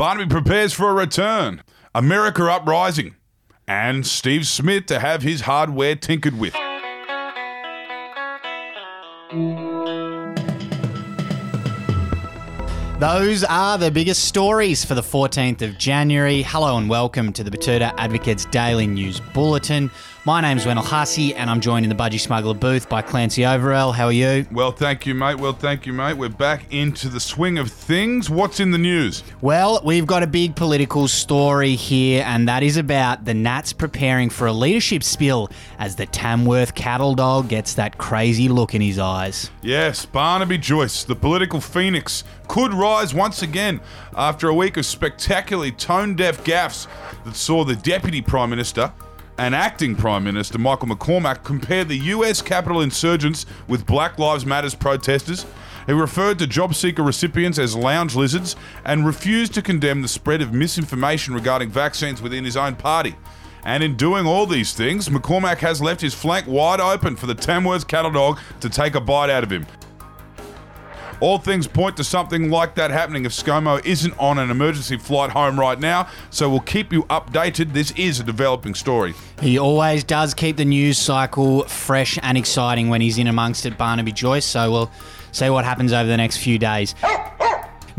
Barnaby prepares for a return. America uprising. And Steve Smith to have his hardware tinkered with. Those are the biggest stories for the 14th of January. Hello and welcome to the Betoota Advocate's Daily News Bulletin. My name's Wendell Hussey and I'm joined in the Budgy Smuggler booth by Clancy Overell. How are you? Well, thank you, mate. Well, thank you, mate. We're back into the swing of things. What's in the news? Well, we've got a big political story here, and that is about the Nats preparing for a leadership spill as the Tamworth cattle dog gets that crazy look in his eyes. Yes, Barnaby Joyce, the political phoenix, could rise once again after a week of spectacularly tone deaf gaffes that saw the Deputy Prime Minister and acting Prime Minister Michael McCormack compare the US Capitol insurgents with Black Lives Matters protesters. He referred to job seeker recipients as lounge lizards and refused to condemn the spread of misinformation regarding vaccines within his own party. And in doing all these things, McCormack has left his flank wide open for the Tamworth cattle dog to take a bite out of him. All things point to something like that happening if ScoMo isn't on an emergency flight home right now, so we'll keep you updated. This is a developing story. He always does keep the news cycle fresh and exciting when he's in amongst it, Barnaby Joyce, so we'll see what happens over the next few days.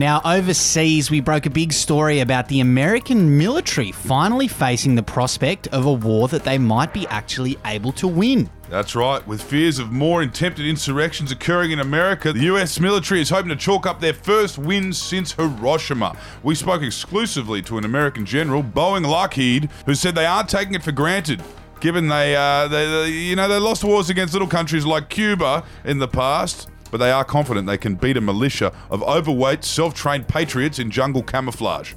Now, overseas, we broke a big story about the American military finally facing the prospect of a war that they might be actually able to win. That's right. With fears of more attempted insurrections occurring in America, the US military is hoping to chalk up their first win since Hiroshima. We spoke exclusively to an American general, Boeing Lockheed, who said they aren't taking it for granted. Given they, uh, they, they, you know, they lost wars against little countries like Cuba in the past, but they are confident they can beat a militia of overweight, self-trained patriots in jungle camouflage.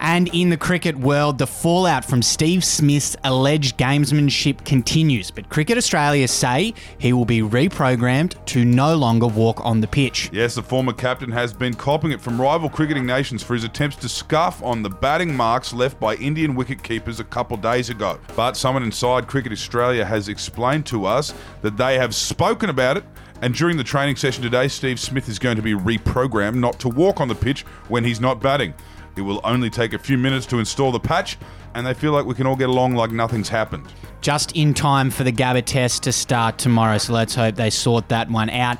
And in the cricket world, the fallout from Steve Smith's alleged gamesmanship continues. But Cricket Australia say he will be reprogrammed to no longer walk on the pitch. Yes, the former captain has been copping it from rival cricketing nations for his attempts to scuff on the batting marks left by Indian wicket keepers a couple days ago. But someone inside Cricket Australia has explained to us that they have spoken about it and during the training session today, Steve Smith is going to be reprogrammed not to walk on the pitch when he's not batting. It will only take a few minutes to install the patch, and they feel like we can all get along like nothing's happened. Just in time for the Gabba test to start tomorrow, so let's hope they sort that one out.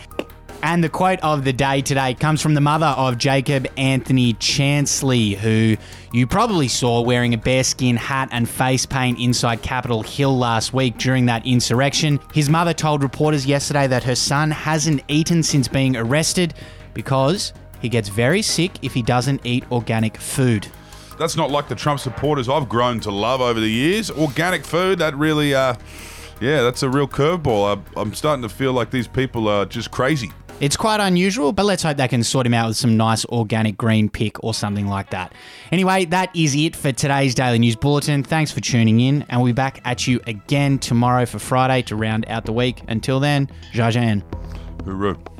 And the quote of the day today comes from the mother of Jacob Anthony Chansley, who you probably saw wearing a bearskin hat and face paint inside Capitol Hill last week during that insurrection. His mother told reporters yesterday that her son hasn't eaten since being arrested because he gets very sick if he doesn't eat organic food. That's not like the Trump supporters I've grown to love over the years. Organic food, that really, uh, yeah, that's a real curveball. I, I'm starting to feel like these people are just crazy. It's quite unusual, but let's hope they can sort him out with some nice organic green pick or something like that. Anyway, that is it for today's Daily News Bulletin. Thanks for tuning in, and we'll be back at you again tomorrow for Friday to round out the week. Until then, Jajan. Hooroo.